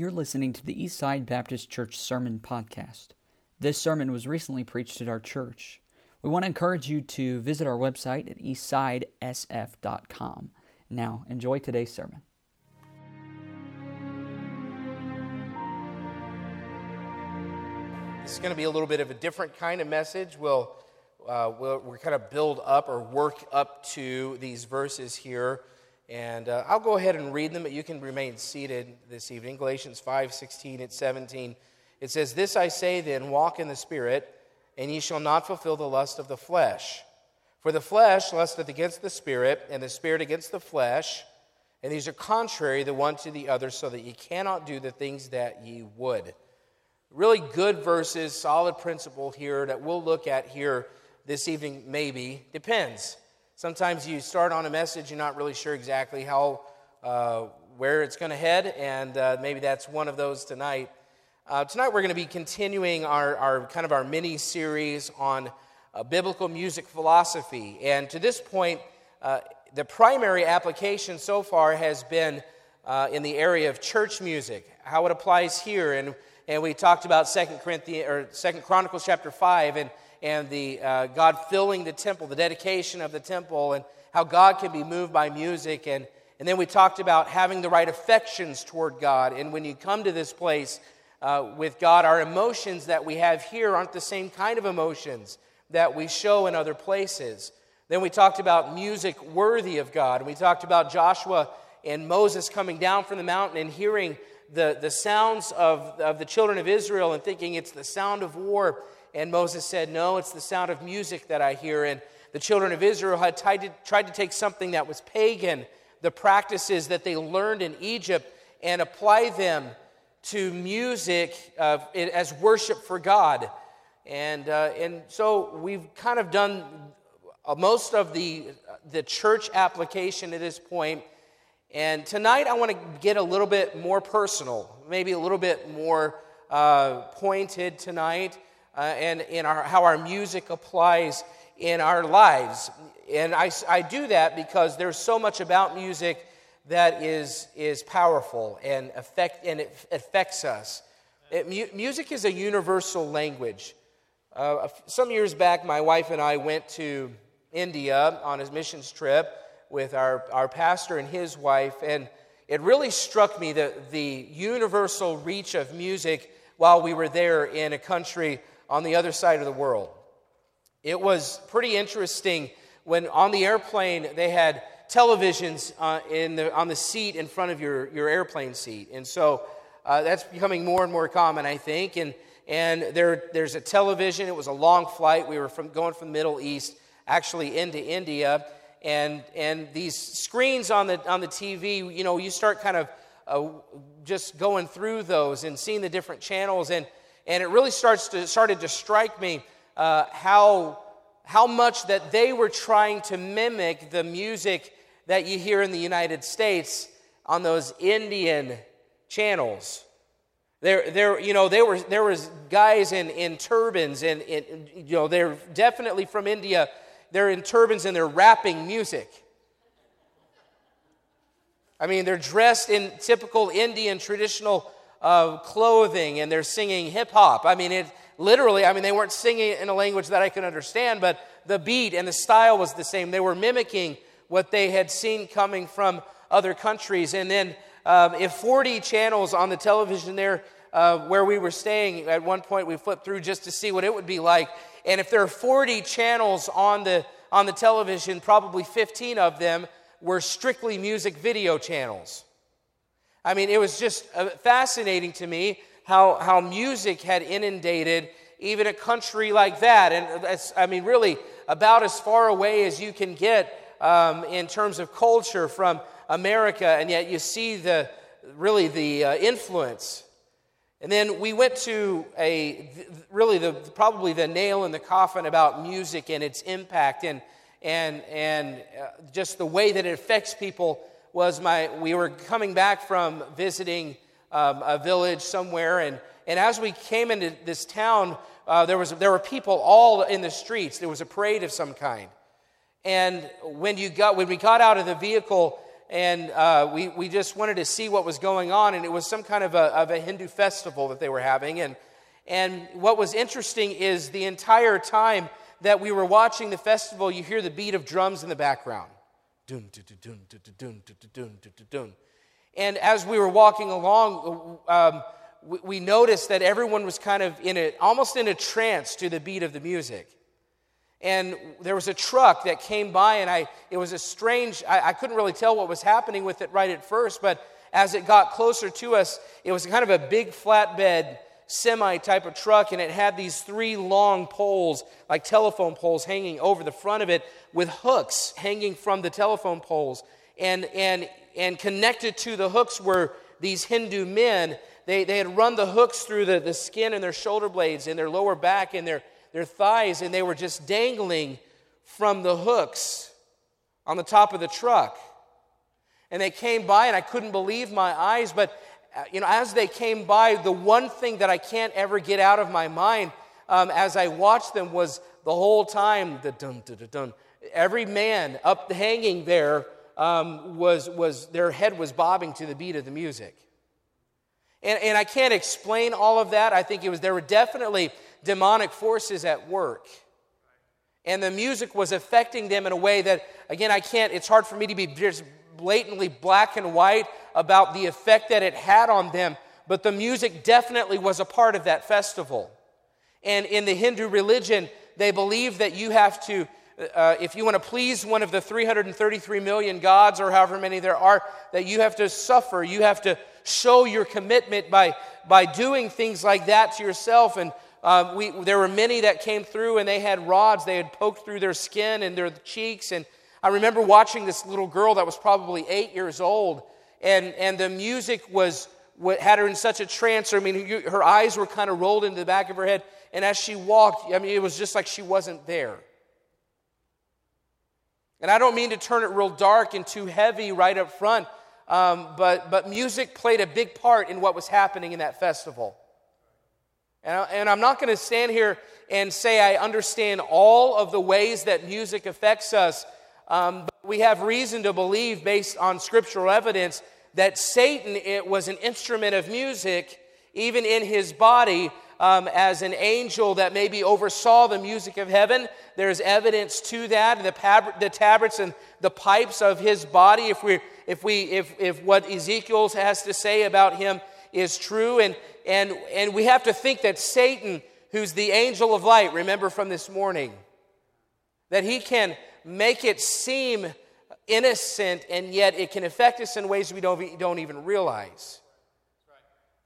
You're listening to the Eastside Baptist Church Sermon Podcast. This sermon was recently preached at our church. We want to encourage you to visit our website at eastsidesf.com. Now, enjoy today's sermon. This is going to be a little bit of a different kind of message. We'll, uh, we'll, we'll kind of build up or work up to these verses here. And uh, I'll go ahead and read them, but you can remain seated this evening. Galatians 5 16 and 17. It says, This I say then, walk in the Spirit, and ye shall not fulfill the lust of the flesh. For the flesh lusteth against the Spirit, and the Spirit against the flesh. And these are contrary the one to the other, so that ye cannot do the things that ye would. Really good verses, solid principle here that we'll look at here this evening, maybe. Depends. Sometimes you start on a message, you're not really sure exactly how, uh, where it's going to head, and uh, maybe that's one of those tonight. Uh, tonight we're going to be continuing our, our kind of our mini series on uh, biblical music philosophy. And to this point, uh, the primary application so far has been uh, in the area of church music, how it applies here, and and we talked about Second Corinthians or Second Chronicles chapter five, and and the uh, God filling the temple, the dedication of the temple, and how God can be moved by music, and and then we talked about having the right affections toward God, and when you come to this place uh, with God, our emotions that we have here aren't the same kind of emotions that we show in other places. Then we talked about music worthy of God, and we talked about Joshua and Moses coming down from the mountain and hearing the, the sounds of, of the children of Israel and thinking it's the sound of war. And Moses said, No, it's the sound of music that I hear. And the children of Israel had tried to, tried to take something that was pagan, the practices that they learned in Egypt, and apply them to music uh, as worship for God. And, uh, and so we've kind of done uh, most of the, the church application at this point and tonight I want to get a little bit more personal, maybe a little bit more uh, pointed tonight, uh, and in our, how our music applies in our lives. And I, I do that because there's so much about music that is, is powerful and, affect, and it affects us. It, mu- music is a universal language. Uh, some years back, my wife and I went to India on a missions trip with our, our pastor and his wife, and it really struck me the, the universal reach of music while we were there in a country on the other side of the world. It was pretty interesting when on the airplane they had televisions uh, in the, on the seat in front of your, your airplane seat. And so uh, that's becoming more and more common, I think. And, and there, there's a television. It was a long flight. We were from, going from the Middle East actually into India and and these screens on the on the TV, you know, you start kind of uh, just going through those and seeing the different channels, and and it really starts to started to strike me uh, how how much that they were trying to mimic the music that you hear in the United States on those Indian channels. There, there, you know, there were there was guys in, in turbans, and, and you know, they're definitely from India they're in turbans and they're rapping music. I mean, they're dressed in typical Indian traditional uh, clothing and they're singing hip hop. I mean, it literally, I mean, they weren't singing in a language that I could understand, but the beat and the style was the same. They were mimicking what they had seen coming from other countries. And then, um, if 40 channels on the television there uh, where we were staying, at one point we flipped through just to see what it would be like. And if there are 40 channels on the, on the television, probably 15 of them were strictly music video channels. I mean, it was just uh, fascinating to me how, how music had inundated even a country like that. And that's, I mean, really about as far away as you can get um, in terms of culture from America, and yet you see the really the uh, influence and then we went to a really the probably the nail in the coffin about music and its impact and and and uh, just the way that it affects people was my we were coming back from visiting um, a village somewhere and and as we came into this town uh, there was there were people all in the streets there was a parade of some kind and when you got when we got out of the vehicle and uh, we, we just wanted to see what was going on. And it was some kind of a, of a Hindu festival that they were having. And, and what was interesting is the entire time that we were watching the festival, you hear the beat of drums in the background. And as we were walking along, um, we, we noticed that everyone was kind of in a, almost in a trance to the beat of the music and there was a truck that came by and i it was a strange I, I, couldn't really tell what was happening with it right at first but as it got closer to us it was kind of a big flatbed semi type of truck and it had these three long poles like telephone poles hanging over the front of it with hooks hanging from the telephone poles and and and connected to the hooks were these hindu men they, they had run the hooks through the, the skin and their shoulder blades and their lower back and their their thighs, and they were just dangling from the hooks on the top of the truck. And they came by, and I couldn't believe my eyes. But, you know, as they came by, the one thing that I can't ever get out of my mind um, as I watched them was the whole time the dun dun dun dun. Every man up hanging there um, was, was, their head was bobbing to the beat of the music. And, and I can't explain all of that. I think it was, there were definitely demonic forces at work. And the music was affecting them in a way that, again, I can't, it's hard for me to be just blatantly black and white about the effect that it had on them, but the music definitely was a part of that festival. And in the Hindu religion, they believe that you have to, uh, if you want to please one of the 333 million gods or however many there are, that you have to suffer. You have to show your commitment by, by doing things like that to yourself. And um, we, there were many that came through and they had rods. They had poked through their skin and their cheeks. And I remember watching this little girl that was probably eight years old, and, and the music was what had her in such a trance. I mean, her eyes were kind of rolled into the back of her head. And as she walked, I mean, it was just like she wasn't there. And I don't mean to turn it real dark and too heavy right up front, um, but, but music played a big part in what was happening in that festival. And, I, am not going to stand here and say I understand all of the ways that music affects us, um, but we have reason to believe, based on scriptural evidence, that Satan it was an instrument of music, even in his body, um, as an angel that maybe oversaw the music of heaven. There's evidence to that, the, pab- the tabrets and the pipes of his body. If we, if we, if, if what Ezekiel has to say about him is true, and and, and we have to think that Satan, who's the angel of light, remember from this morning, that he can make it seem innocent and yet it can affect us in ways we don't, don't even realize.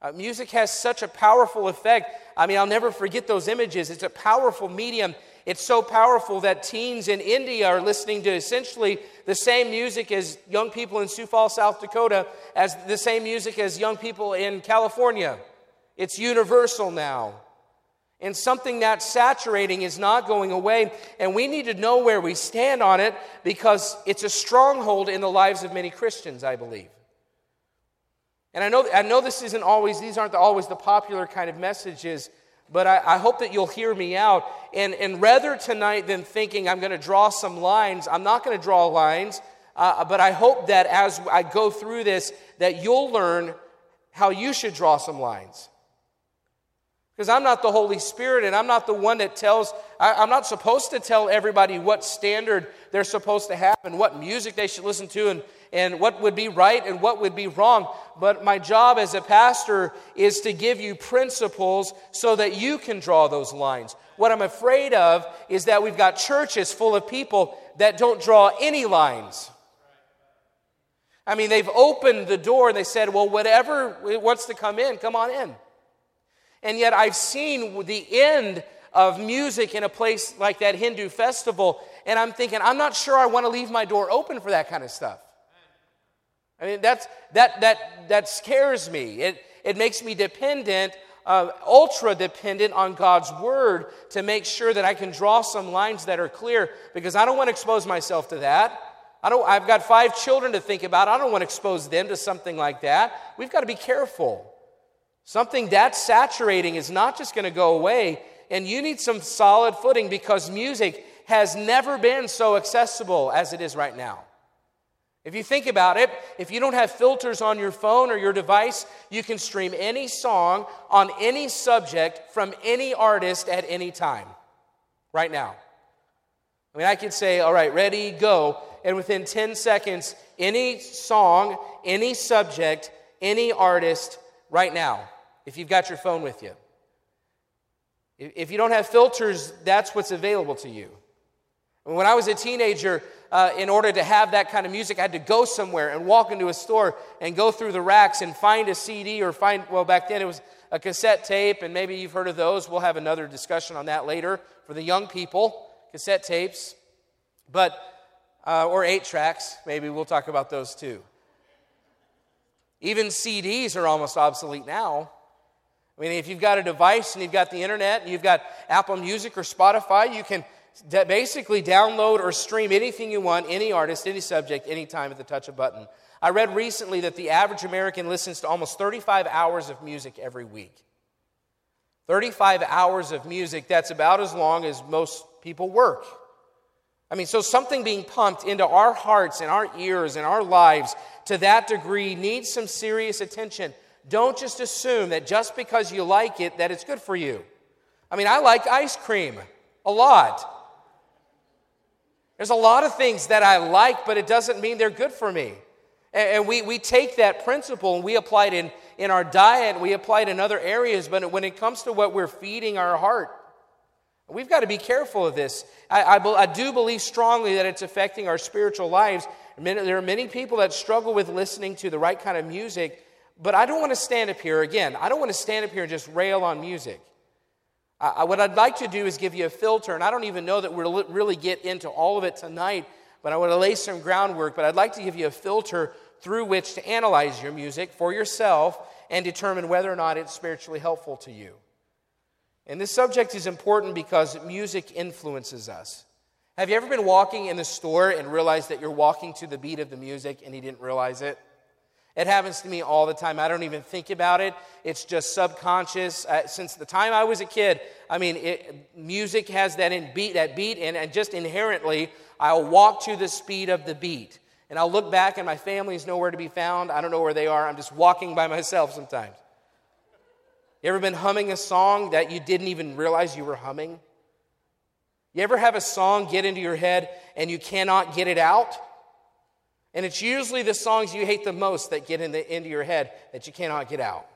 Uh, music has such a powerful effect. I mean, I'll never forget those images. It's a powerful medium. It's so powerful that teens in India are listening to essentially the same music as young people in Sioux Falls, South Dakota, as the same music as young people in California. It's universal now. And something that's saturating is not going away. And we need to know where we stand on it because it's a stronghold in the lives of many Christians, I believe. And I know, I know this isn't always, these aren't always the popular kind of messages, but I, I hope that you'll hear me out. And, and rather tonight than thinking I'm going to draw some lines, I'm not going to draw lines, uh, but I hope that as I go through this, that you'll learn how you should draw some lines. Because I'm not the Holy Spirit and I'm not the one that tells, I, am not supposed to tell everybody what standard they're supposed to have and what music they should listen to and, and what would be right and what would be wrong. But my job as a pastor is to give you principles so that you can draw those lines. What I'm afraid of is that we've got churches full of people that don't draw any lines. I mean, they've opened the door and they said, well, whatever wants to come in, come on in. And yet I've seen the end of music in a place like that Hindu festival, and I'm thinking, I'm not sure I want to leave my door open for that kind of stuff. I mean, that's, that, that, that scares me. It, it makes me dependent, uh, ultra dependent on God's word to make sure that I can draw some lines that are clear because I don't want to expose myself to that. I don't, I've got five children to think about. I don't want to expose them to something like that. We've got to be careful. Something that saturating is not just going to go away, and you need some solid footing because music has never been so accessible as it is right now. If you think about it, if you don't have filters on your phone or your device, you can stream any song on any subject from any artist at any time, right now. I mean, I could say, all right, ready, go. And within 10 seconds, any song, any subject, any artist, right now, if you've got your phone with you. If you don't have filters, that's what's available to you. When I was a teenager, uh, in order to have that kind of music, I had to go somewhere and walk into a store and go through the racks and find a CD or find, well, back then it was a cassette tape, and maybe you've heard of those. We'll have another discussion on that later for the young people, cassette tapes, but, uh, or eight tracks, maybe we'll talk about those too. Even CDs are almost obsolete now. I mean, if you've got a device and you've got the internet and you've got Apple Music or Spotify, you can basically download or stream anything you want, any artist, any subject, anytime at the touch of a button. I read recently that the average American listens to almost 35 hours of music every week. 35 hours of music, that's about as long as most people work. I mean, so something being pumped into our hearts and our ears and our lives to that degree needs some serious attention. Don't just assume that just because you like it, that it's good for you. I mean, I like ice cream a lot. There's a lot of things that I like, but it doesn't mean they're good for me. And we, we take that principle and we apply it in, in our diet, we apply it in other areas, but when it comes to what we're feeding our heart, we've got to be careful of this. I, I, I do believe strongly that it's affecting our spiritual lives. There are many people that struggle with listening to the right kind of music but I don't want to stand up here again. I don't want to stand up here and just rail on music. I, what I'd like to do is give you a filter, and I don't even know that we'll really get into all of it tonight, but I want to lay some groundwork. But I'd like to give you a filter through which to analyze your music for yourself and determine whether or not it's spiritually helpful to you. And this subject is important because music influences us. Have you ever been walking in the store and realized that you're walking to the beat of the music and you didn't realize it? It happens to me all the time. I don't even think about it. It's just subconscious. Uh, since the time I was a kid, I mean, it, music has that in beat, that beat, and, and just inherently, I'll walk to the speed of the beat. And I'll look back, and my family is nowhere to be found. I don't know where they are. I'm just walking by myself sometimes. You ever been humming a song that you didn't even realize you were humming? You ever have a song get into your head and you cannot get it out? And it's usually the songs you hate the most that get in the, into your head that you cannot get out.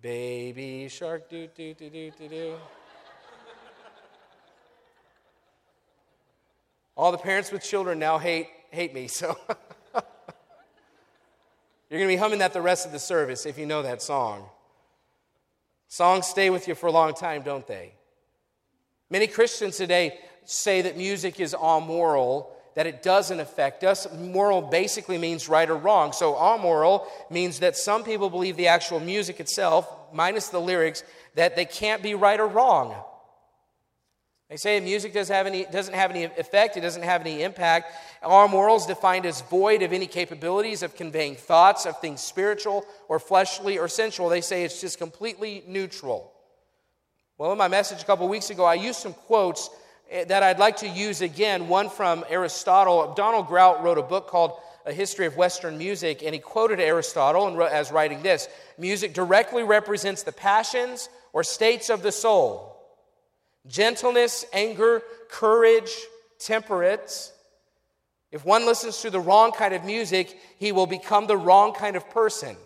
Baby shark, do, do, do, do, do, do. All the parents with children now hate, hate me, so you're going to be humming that the rest of the service if you know that song. Songs stay with you for a long time, don't they? Many Christians today say that music is amoral that it doesn't affect us. Moral basically means right or wrong. So, amoral means that some people believe the actual music itself, minus the lyrics, that they can't be right or wrong. They say music doesn't have any, doesn't have any effect, it doesn't have any impact. Our morals defined as void of any capabilities of conveying thoughts of things spiritual or fleshly or sensual. They say it's just completely neutral. Well, in my message a couple weeks ago, I used some quotes Eh, that I'd like to use again, one from Aristotle. Donald Grout wrote a book called A History of Western Music, and he quoted Aristotle as writing this Music directly represents the passions or states of the soul gentleness, anger, courage, temperance. If one listens to the wrong kind of music, he will become the wrong kind of person.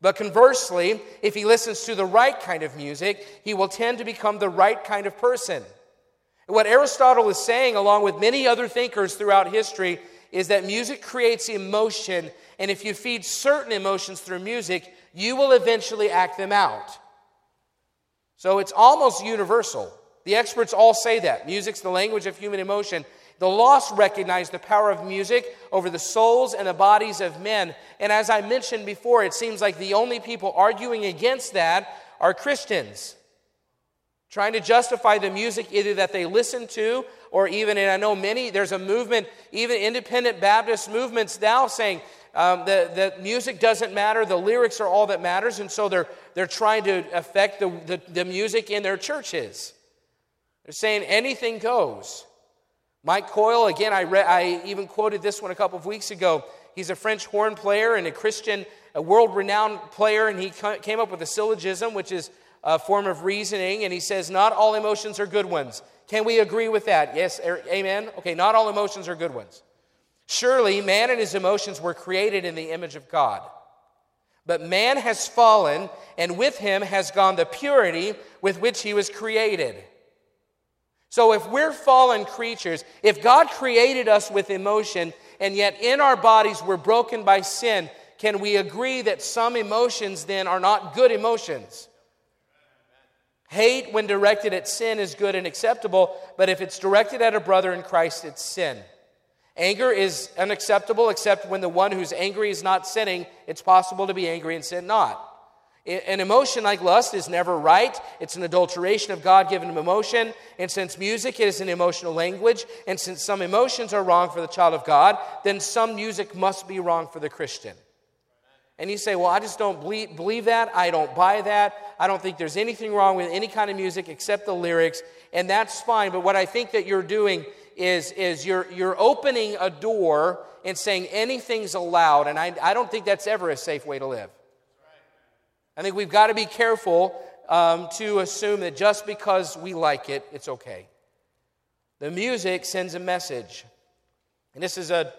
But conversely, if he listens to the right kind of music, he will tend to become the right kind of person. What Aristotle is saying, along with many other thinkers throughout history, is that music creates emotion, and if you feed certain emotions through music, you will eventually act them out. So it's almost universal. The experts all say that. Music's the language of human emotion. The lost recognize the power of music over the souls and the bodies of men. And as I mentioned before, it seems like the only people arguing against that are Christians trying to justify the music either that they listen to or even, and I know many, there's a movement, even independent Baptist movements now saying um, that, that music doesn't matter, the lyrics are all that matters, and so they're, they're trying to affect the, the, the music in their churches. They're saying anything goes. Mike Coyle, again, I, re- I even quoted this one a couple of weeks ago. He's a French horn player and a Christian, a world renowned player, and he came up with a syllogism, which is a form of reasoning, and he says, Not all emotions are good ones. Can we agree with that? Yes, er, amen? Okay, not all emotions are good ones. Surely, man and his emotions were created in the image of God. But man has fallen, and with him has gone the purity with which he was created. So, if we're fallen creatures, if God created us with emotion, and yet in our bodies we're broken by sin, can we agree that some emotions then are not good emotions? Hate, when directed at sin, is good and acceptable, but if it's directed at a brother in Christ, it's sin. Anger is unacceptable except when the one who's angry is not sinning. It's possible to be angry and sin not. An emotion like lust is never right. It's an adulteration of God given emotion. And since music is an emotional language, and since some emotions are wrong for the child of God, then some music must be wrong for the Christian. And you say, Well, I just don't believe, believe that. I don't buy that. I don't think there's anything wrong with any kind of music except the lyrics. And that's fine. But what I think that you're doing is, is you're, you're opening a door and saying anything's allowed. And I, I don't think that's ever a safe way to live. I think we've got to be careful um, to assume that just because we like it, it's okay. The music sends a message. And this is a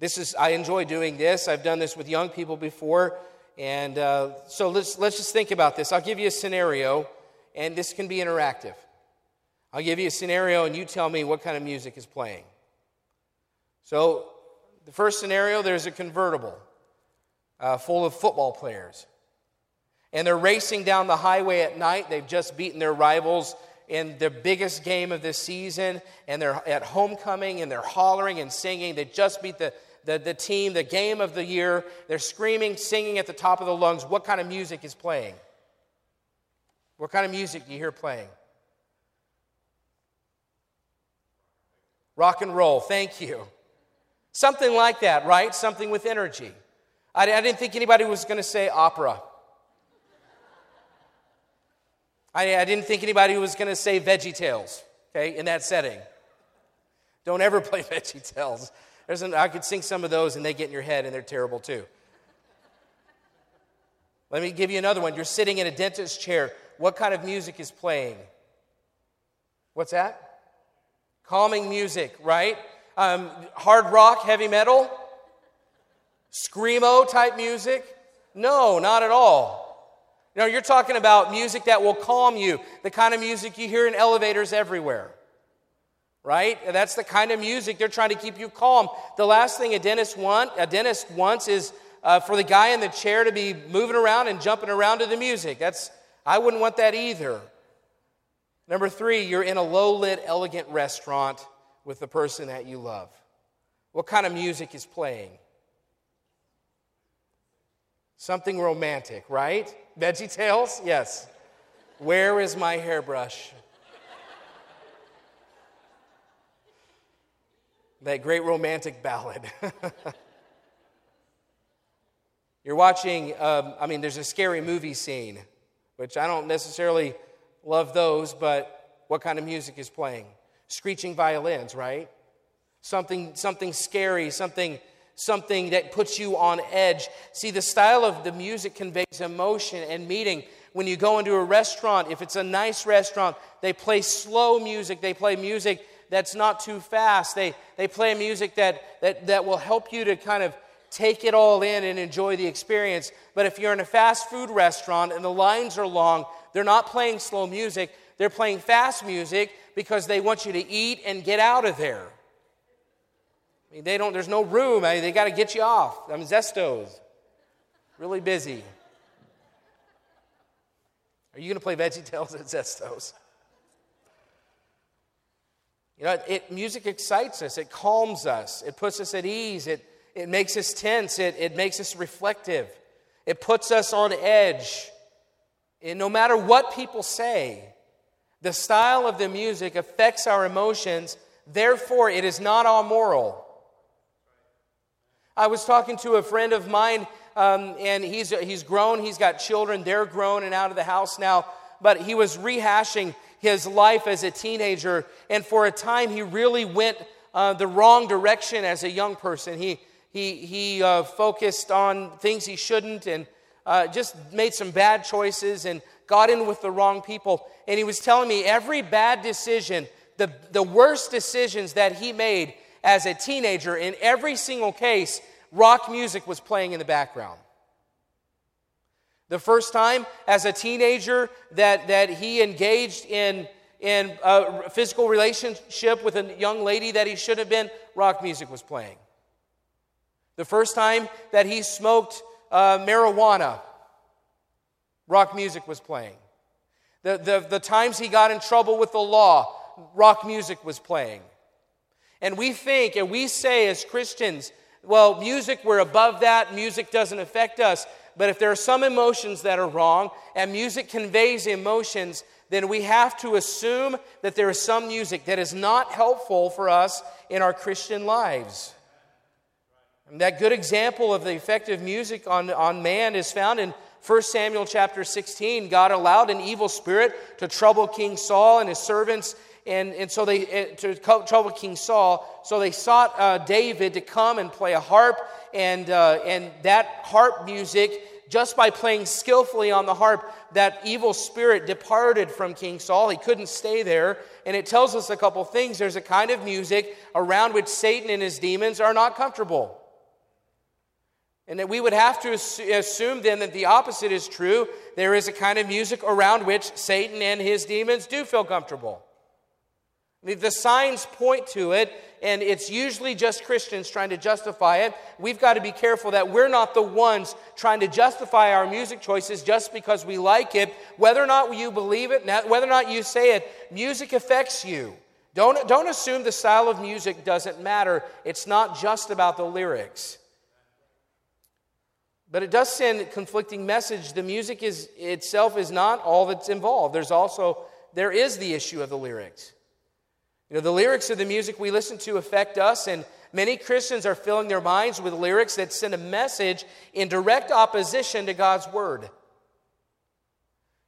this is I enjoy doing this. I've done this with young people before, and uh, so let's let's just think about this. I'll give you a scenario, and this can be interactive. I'll give you a scenario, and you tell me what kind of music is playing. So, the first scenario: there's a convertible uh, full of football players, and they're racing down the highway at night. They've just beaten their rivals in the biggest game of this season, and they're at homecoming, and they're hollering and singing. They just beat the the, the team, the game of the year. They're screaming, singing at the top of the lungs. What kind of music is playing? What kind of music do you hear playing? Rock and roll, thank you. Something like that, right? Something with energy. I, I didn't think anybody was going to say opera. I, I didn't think anybody was going to say Veggie Tales, okay, in that setting. Don't ever play Veggie Tales. There's an, I could sing some of those and they get in your head and they're terrible too. Let me give you another one. You're sitting in a dentist's chair. What kind of music is playing? What's that? Calming music, right? Um, hard rock, heavy metal? Screamo type music? No, not at all. No, you're talking about music that will calm you, the kind of music you hear in elevators everywhere right? That's the kind of music they're trying to keep you calm. The last thing a dentist want, a dentist wants is uh, for the guy in the chair to be moving around and jumping around to the music. That's I wouldn't want that either. Number three, you're in a low lit, elegant restaurant with the person that you love. What kind of music is playing? Something romantic, right? Veggie Tales? Yes. Where is my hairbrush? That great romantic ballad. You're watching, um, I mean, there's a scary movie scene, which I don't necessarily love those, but what kind of music is playing? Screeching violins, right? Something, something scary, something, something that puts you on edge. See, the style of the music conveys emotion and meaning. When you go into a restaurant, if it's a nice restaurant, they play slow music, they play music that's not too fast. They, they play music that, that, that will help you to kind of take it all in and enjoy the experience. But if you're in a fast food restaurant and the lines are long, they're not playing slow music. They're playing fast music because they want you to eat and get out of there. I mean, they don't, there's no room. I mean, they got to get you off. I'm Zestos. Really busy. Are you going to play Veggie Tales at Zestos? You know, it, music excites us, it calms us, it puts us at ease, it, it makes us tense, it, it makes us reflective, it puts us on edge. And no matter what people say, the style of the music affects our emotions, therefore, it is not all moral. I was talking to a friend of mine, um, and he's, he's grown, he's got children, they're grown and out of the house now, but he was rehashing his life as a teenager. And for a time, he really went uh, the wrong direction as a young person. He, he, he uh, focused on things he shouldn't and uh, just made some bad choices and got in with the wrong people. And he was telling me every bad decision, the, the worst decisions that he made as a teenager, in every single case, rock music was playing in the background. The first time as a teenager that, that he engaged in, in a physical relationship with a young lady that he should have been, rock music was playing. The first time that he smoked uh, marijuana, rock music was playing. The, the, the times he got in trouble with the law, rock music was playing. And we think and we say as Christians, well, music, we're above that. Music doesn't affect us. But if there are some emotions that are wrong and music conveys emotions, then we have to assume that there is some music that is not helpful for us in our Christian lives. And that good example of the effect of music on, on man is found in 1 Samuel chapter 16. God allowed an evil spirit to trouble King Saul and his servants and, and so they eh, to trouble King Saul. So they sought uh, David to come and play a harp, and uh, and that harp music, just by playing skillfully on the harp, that evil spirit departed from King Saul. He couldn't stay there, and it tells us a couple things. There's a kind of music around which Satan and his demons are not comfortable. And that we would have to assume then that the opposite is true. There is a kind of music around which Satan and his demons do feel comfortable. The signs point to it, and it's usually just Christians trying to justify it. We've got to be careful that we're not the ones trying to justify our music choices just because we like it. Whether or not you believe it, whether or not you say it, music affects you. Don't, don't assume the style of music doesn't matter. It's not just about the lyrics. But it does send a conflicting message. The music is, itself is not all that's involved. There's also, there is the issue of the lyrics. You know, the lyrics of the music we listen to affect us, and many Christians are filling their minds with lyrics that send a message in direct opposition to God's word.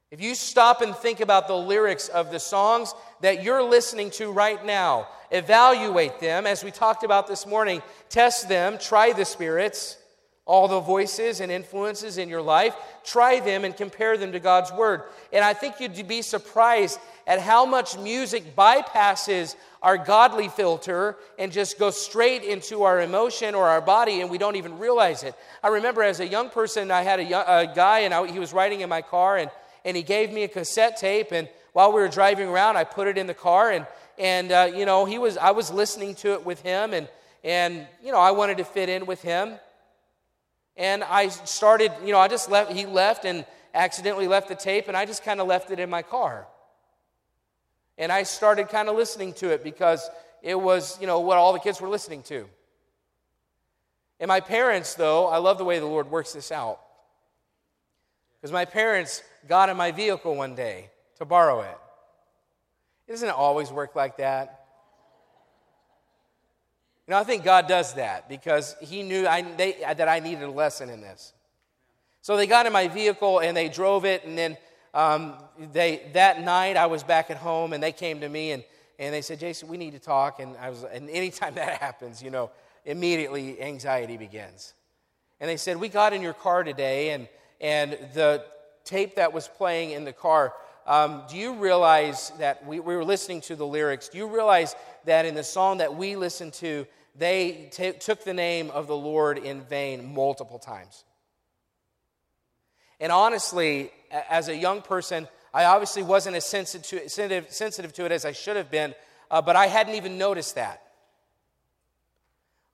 If you stop and think about the lyrics of the songs that you're listening to right now, evaluate them, as we talked about this morning, test them, try the spirits, all the voices and influences in your life, try them and compare them to God's word. And I think you'd be surprised at how much music bypasses our godly filter and just goes straight into our emotion or our body and we don't even realize it. I remember as a young person, I had a, young, a guy and I, he was riding in my car and, and he gave me a cassette tape. And while we were driving around, I put it in the car and, and uh, you know, he was, I was listening to it with him and, and, you know, I wanted to fit in with him. And I started, you know, I just left, he left and accidentally left the tape and I just kind of left it in my car. And I started kind of listening to it because it was, you know, what all the kids were listening to. And my parents, though, I love the way the Lord works this out. Because my parents got in my vehicle one day to borrow it. It doesn't it always work like that? You know, I think God does that because He knew I, they, that I needed a lesson in this. So they got in my vehicle and they drove it, and then um, they, that night I was back at home and they came to me and, and they said, Jason, we need to talk. And, I was, and anytime that happens, you know, immediately anxiety begins. And they said, We got in your car today and, and the tape that was playing in the car, um, do you realize that we, we, were listening to the lyrics? Do you realize that in the song that we listened to, they t- took the name of the Lord in vain multiple times? And honestly, as a young person, I obviously wasn't as sensitive, sensitive to it as I should have been, uh, but I hadn't even noticed that.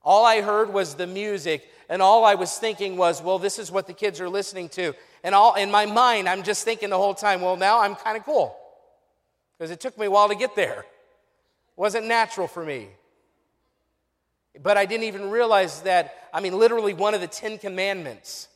All I heard was the music, and all I was thinking was, well, this is what the kids are listening to. And all in my mind, I'm just thinking the whole time, well, now I'm kind of cool. Because it took me a while to get there. It wasn't natural for me. But I didn't even realize that, I mean, literally one of the Ten Commandments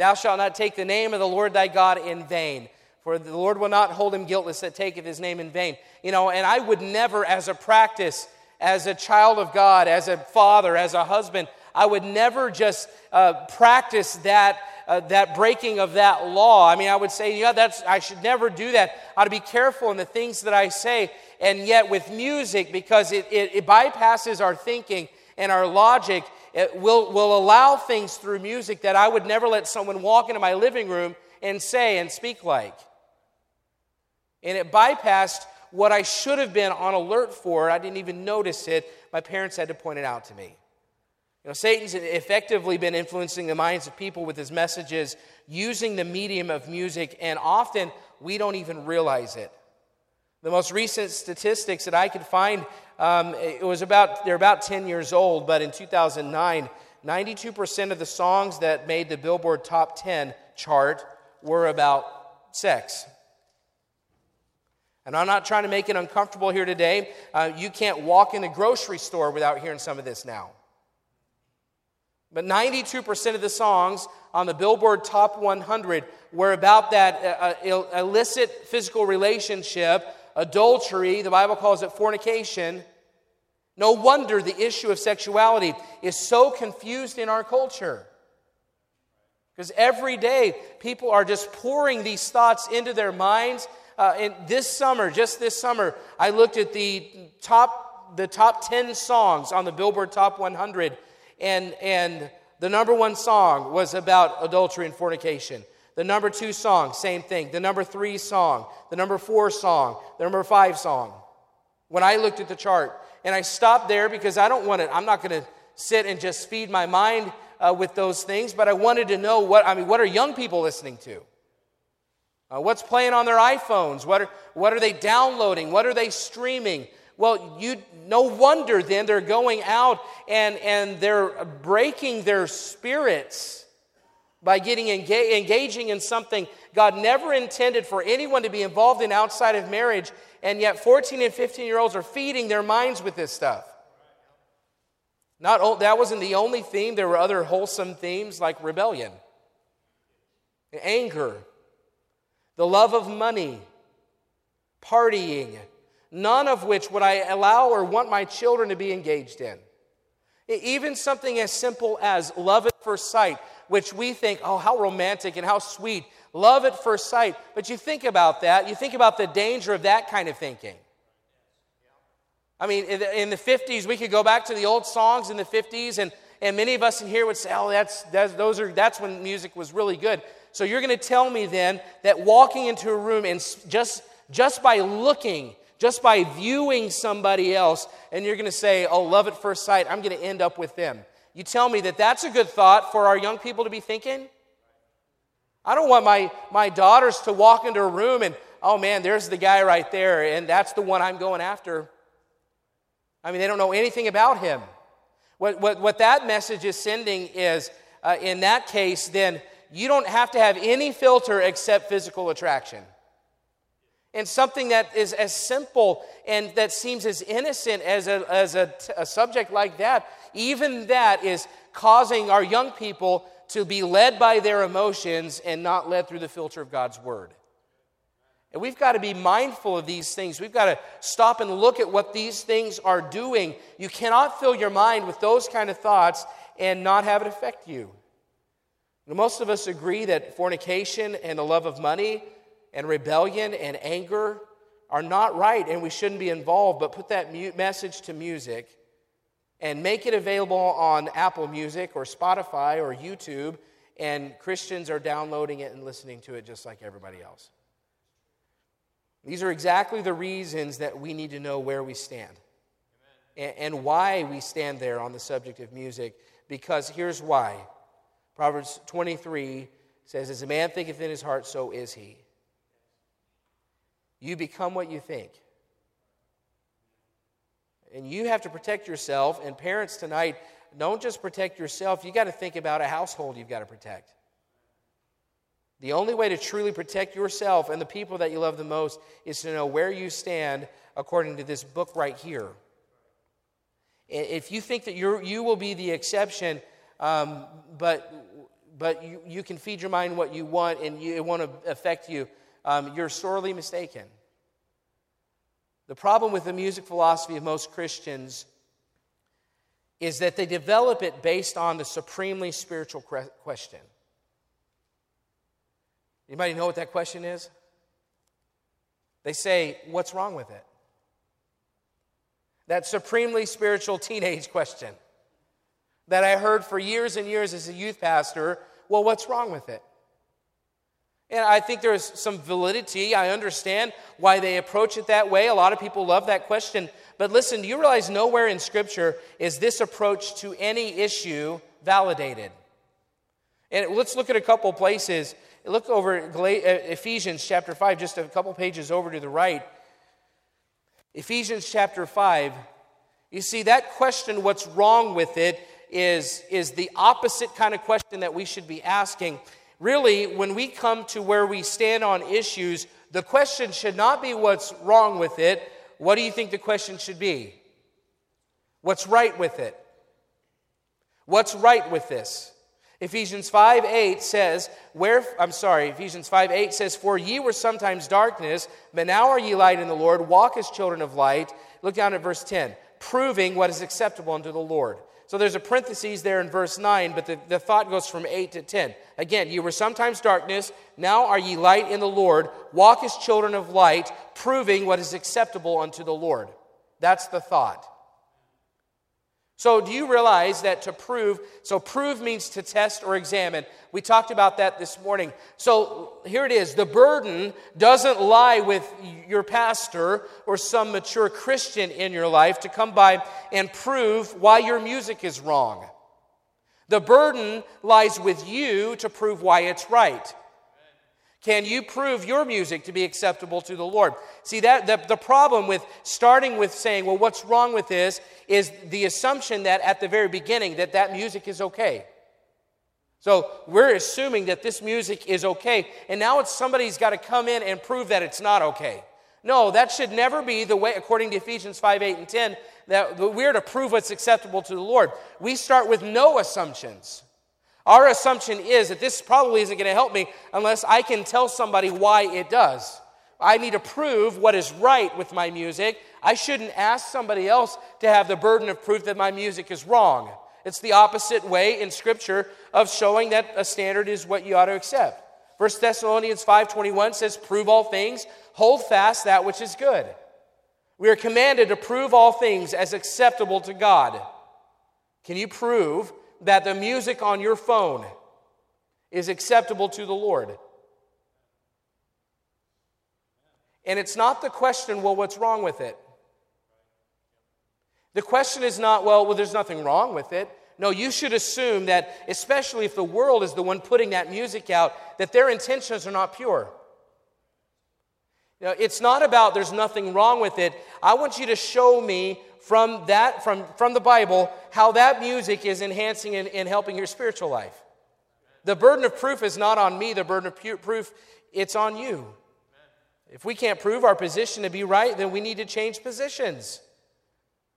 Thou shalt not take the name of the Lord thy God in vain. For the Lord will not hold him guiltless that taketh his name in vain. You know, and I would never, as a practice, as a child of God, as a father, as a husband, I would never just uh, practice that, uh, that breaking of that law. I mean, I would say, yeah, that's, I should never do that. I ought to be careful in the things that I say. And yet, with music, because it, it, it bypasses our thinking and our logic, it will, will allow things through music that I would never let someone walk into my living room and say and speak like. And it bypassed what I should have been on alert for. I didn't even notice it. My parents had to point it out to me. You know, Satan's effectively been influencing the minds of people with his messages using the medium of music, and often we don't even realize it. The most recent statistics that I could find, um, it was about, they're about 10 years old, but in 2009, 92% of the songs that made the Billboard Top 10 chart were about sex. And I'm not trying to make it uncomfortable here today. Uh, you can't walk in a grocery store without hearing some of this now. But 92% of the songs on the Billboard Top 100 were about that uh, uh illicit physical relationship, adultery, the Bible calls it fornication. No wonder the issue of sexuality is so confused in our culture. Because every day, people are just pouring these thoughts into their minds. Uh, and this summer, just this summer, I looked at the top, the top 10 songs on the Billboard Top 100 and, and the number one song was about adultery and fornication. The number two song, same thing. The number three song, the number four song, the number five song. When I looked at the chart, and I stopped there because I don't want to, I'm not going to sit and just feed my mind uh, with those things, but I wanted to know what, I mean, what are young people listening to? Uh, what's playing on their iPhones? What are, what are they downloading? What are they streaming? Well, you, no wonder then they're going out and, and they're breaking their spirits by getting engaging in something God never intended for anyone to be involved in outside of marriage, and yet 14 and 15 year olds are feeding their minds with this stuff. Not that wasn't the only theme. There were other wholesome themes like rebellion, anger, the love of money, partying, none of which would I allow or want my children to be engaged in. Even something as simple as love at first sight, which we think, oh, how romantic and how sweet. Love at first sight. But you think about that, you think about the danger of that kind of thinking. I mean, in the 50s, we could go back to the old songs in the 50s, and, and many of us in here would say, oh, that's, that's, those are, that's when music was really good. So you're going to tell me then that walking into a room and just, just by looking just by viewing somebody else, and you're going to say, Oh, love at first sight, I'm going to end up with them. You tell me that that's a good thought for our young people to be thinking? I don't want my, my daughters to walk into a room and, oh man, there's the guy right there, and that's the one I'm going after. I mean, they don't know anything about him. What, what, what that message is sending is, uh, in that case, then you don't have to have any filter except physical attraction. And something that is as simple and that seems as innocent as a, as a, a subject like that, even that is causing our young people to be led by their emotions and not led through the filter of God's Word. And we've got to be mindful of these things. We've got to stop and look at what these things are doing. You cannot fill your mind with those kind of thoughts and not have it affect you. Most of us agree that fornication and the love of money and rebellion and anger are not right and we shouldn't be involved, but put that message to music and make it available on Apple Music or Spotify or YouTube, and Christians are downloading it and listening to it just like everybody else. These are exactly the reasons that we need to know where we stand and, and why we stand there on the subject of music, because here's why. Proverbs 23 says, As a man thinketh in his heart, so is he. You become what you think. And you have to protect yourself. And parents tonight, don't just protect yourself, you got to think about a household you've got to protect. The only way to truly protect yourself and the people that you love the most is to know where you stand according to this book right here. If you think that you you will be the exception, um, but, but you, you can feed your mind what you want and you, it won't affect you, um, you're sorely mistaken. The problem with the music philosophy of most Christians is that they develop it based on the supremely spiritual question. Anybody know what that question is? They say, What's wrong with it? that supremely spiritual teenage question that I heard for years and years as a youth pastor well, what's wrong with it? And I think there's some validity. I understand why they approach it that way. A lot of people love that question. But listen, do you realize nowhere in Scripture is this approach to any issue validated? And let's look at a couple places. Look over uh, Ephesians chapter 5, just a couple pages over to the right. Ephesians chapter 5. You see, that question, what's wrong with it, is, is the opposite kind of question that we should be asking. Really, when we come to where we stand on issues, the question should not be what's wrong with it. What do you think the question should be? What's right with it? What's right with this? Ephesians 5 8 says, Where, I'm sorry, Ephesians 5 8 says, For ye were sometimes darkness, but now are ye light in the Lord. Walk as children of light. Look down at verse 10, proving what is acceptable unto the Lord. So there's a parenthesis there in verse 9, but the, the thought goes from 8 to 10. Again, you were sometimes darkness, now are ye light in the Lord. Walk as children of light, proving what is acceptable unto the Lord. That's the thought. So, do you realize that to prove, so prove means to test or examine. We talked about that this morning. So, here it is the burden doesn't lie with your pastor or some mature Christian in your life to come by and prove why your music is wrong. The burden lies with you to prove why it's right. Can you prove your music to be acceptable to the Lord? See, that the, the problem with starting with saying, well, what's wrong with this is the assumption that at the very beginning that that music is okay. So we're assuming that this music is okay, and now it's somebody's got to come in and prove that it's not okay. No, that should never be the way, according to Ephesians 5, 8, and 10, that we're to prove what's acceptable to the Lord. We start with no assumptions. Our assumption is that this probably isn't going to help me unless I can tell somebody why it does. I need to prove what is right with my music. I shouldn't ask somebody else to have the burden of proof that my music is wrong. It's the opposite way in Scripture of showing that a standard is what you ought to accept. 1 Thessalonians 5:21 says, "Prove all things, hold fast that which is good." We are commanded to prove all things as acceptable to God. Can you prove that the music on your phone is acceptable to the Lord. And it's not the question, well, what's wrong with it? The question is not, well, well, there's nothing wrong with it. No, you should assume that, especially if the world is the one putting that music out, that their intentions are not pure. You know, it's not about there's nothing wrong with it. I want you to show me from that from, from the Bible how that music is enhancing and, and helping your spiritual life. The burden of proof is not on me, the burden of proof, it's on you. If we can't prove our position to be right, then we need to change positions.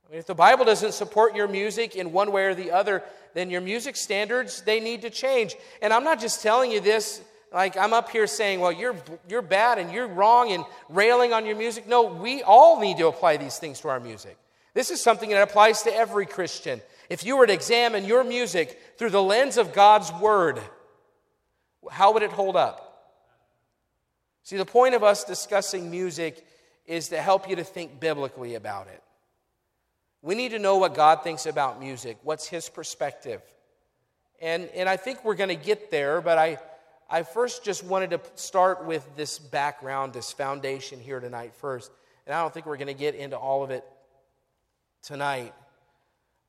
I mean, if the Bible doesn't support your music in one way or the other, then your music standards, they need to change. And I'm not just telling you this like I'm up here saying, well, you're, you're bad and you're wrong and railing on your music. No, we all need to apply these things to our music. This is something that applies to every Christian. If you were to examine your music through the lens of God's Word, how would it hold up? See, the point of us discussing music is to help you to think biblically about it. We need to know what God thinks about music, what's His perspective. And, and I think we're going to get there, but I, I first just wanted to start with this background, this foundation here tonight first. And I don't think we're going to get into all of it tonight.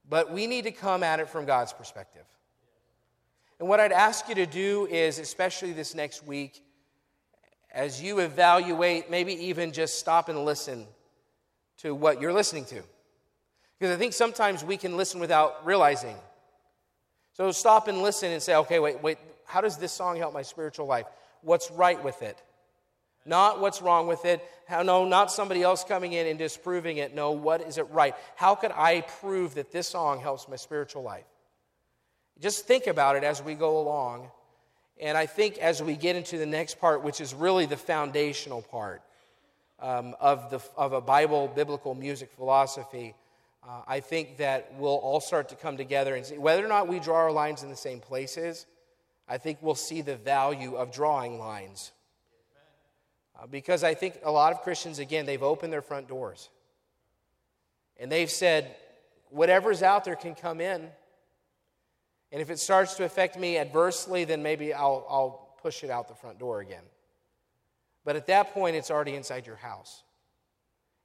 But we need to come at it from God's perspective. And what I'd ask you to do is, especially this next week, as you evaluate, maybe even just stop and listen to what you're listening to. Because I think sometimes we can listen without realizing. So stop and listen and say, okay, wait, wait, how does this song help my spiritual life? What's right with it? Not what's wrong with it. How, no, not somebody else coming in and disproving it. No, what is it right? How could I prove that this song helps my spiritual life? Just think about it as we go along. And I think as we get into the next part, which is really the foundational part um, of, the, of a Bible, biblical music philosophy, uh, I think that we'll all start to come together and see whether or not we draw our lines in the same places. I think we'll see the value of drawing lines. Uh, because I think a lot of Christians, again, they've opened their front doors. And they've said, whatever's out there can come in. And if it starts to affect me adversely, then maybe I'll, I'll push it out the front door again. But at that point, it's already inside your house.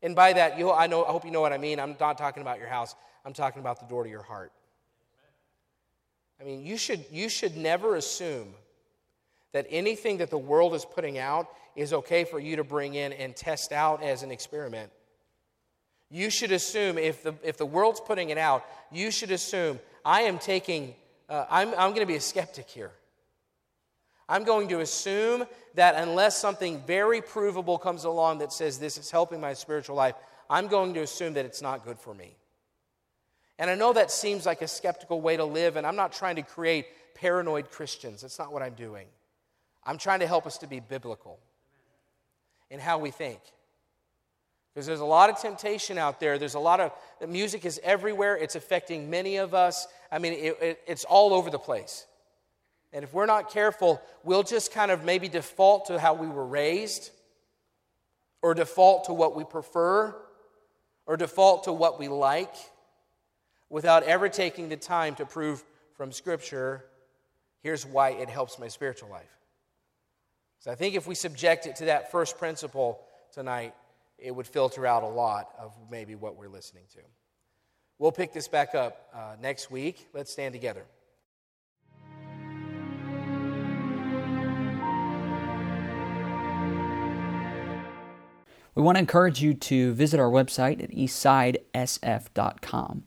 And by that, you, I, know, I hope you know what I mean. I'm not talking about your house, I'm talking about the door to your heart. I mean, you should, you should never assume that anything that the world is putting out is okay for you to bring in and test out as an experiment. You should assume, if the, if the world's putting it out, you should assume, I am taking, uh, I'm, I'm going to be a skeptic here. I'm going to assume that unless something very provable comes along that says this is helping my spiritual life, I'm going to assume that it's not good for me. And I know that seems like a skeptical way to live, and I'm not trying to create paranoid Christians. That's not what I'm doing. I'm trying to help us to be biblical in how we think. Because there's a lot of temptation out there. There's a lot of the music is everywhere. It's affecting many of us. I mean, it, it, it's all over the place. And if we're not careful, we'll just kind of maybe default to how we were raised, or default to what we prefer, or default to what we like without ever taking the time to prove from Scripture here's why it helps my spiritual life. So I think if we subject it to that first principle tonight, it would filter out a lot of maybe what we're listening to. We'll pick this back up uh, next week. Let's stand together. We want to encourage you to visit our website at eastsidesf.com.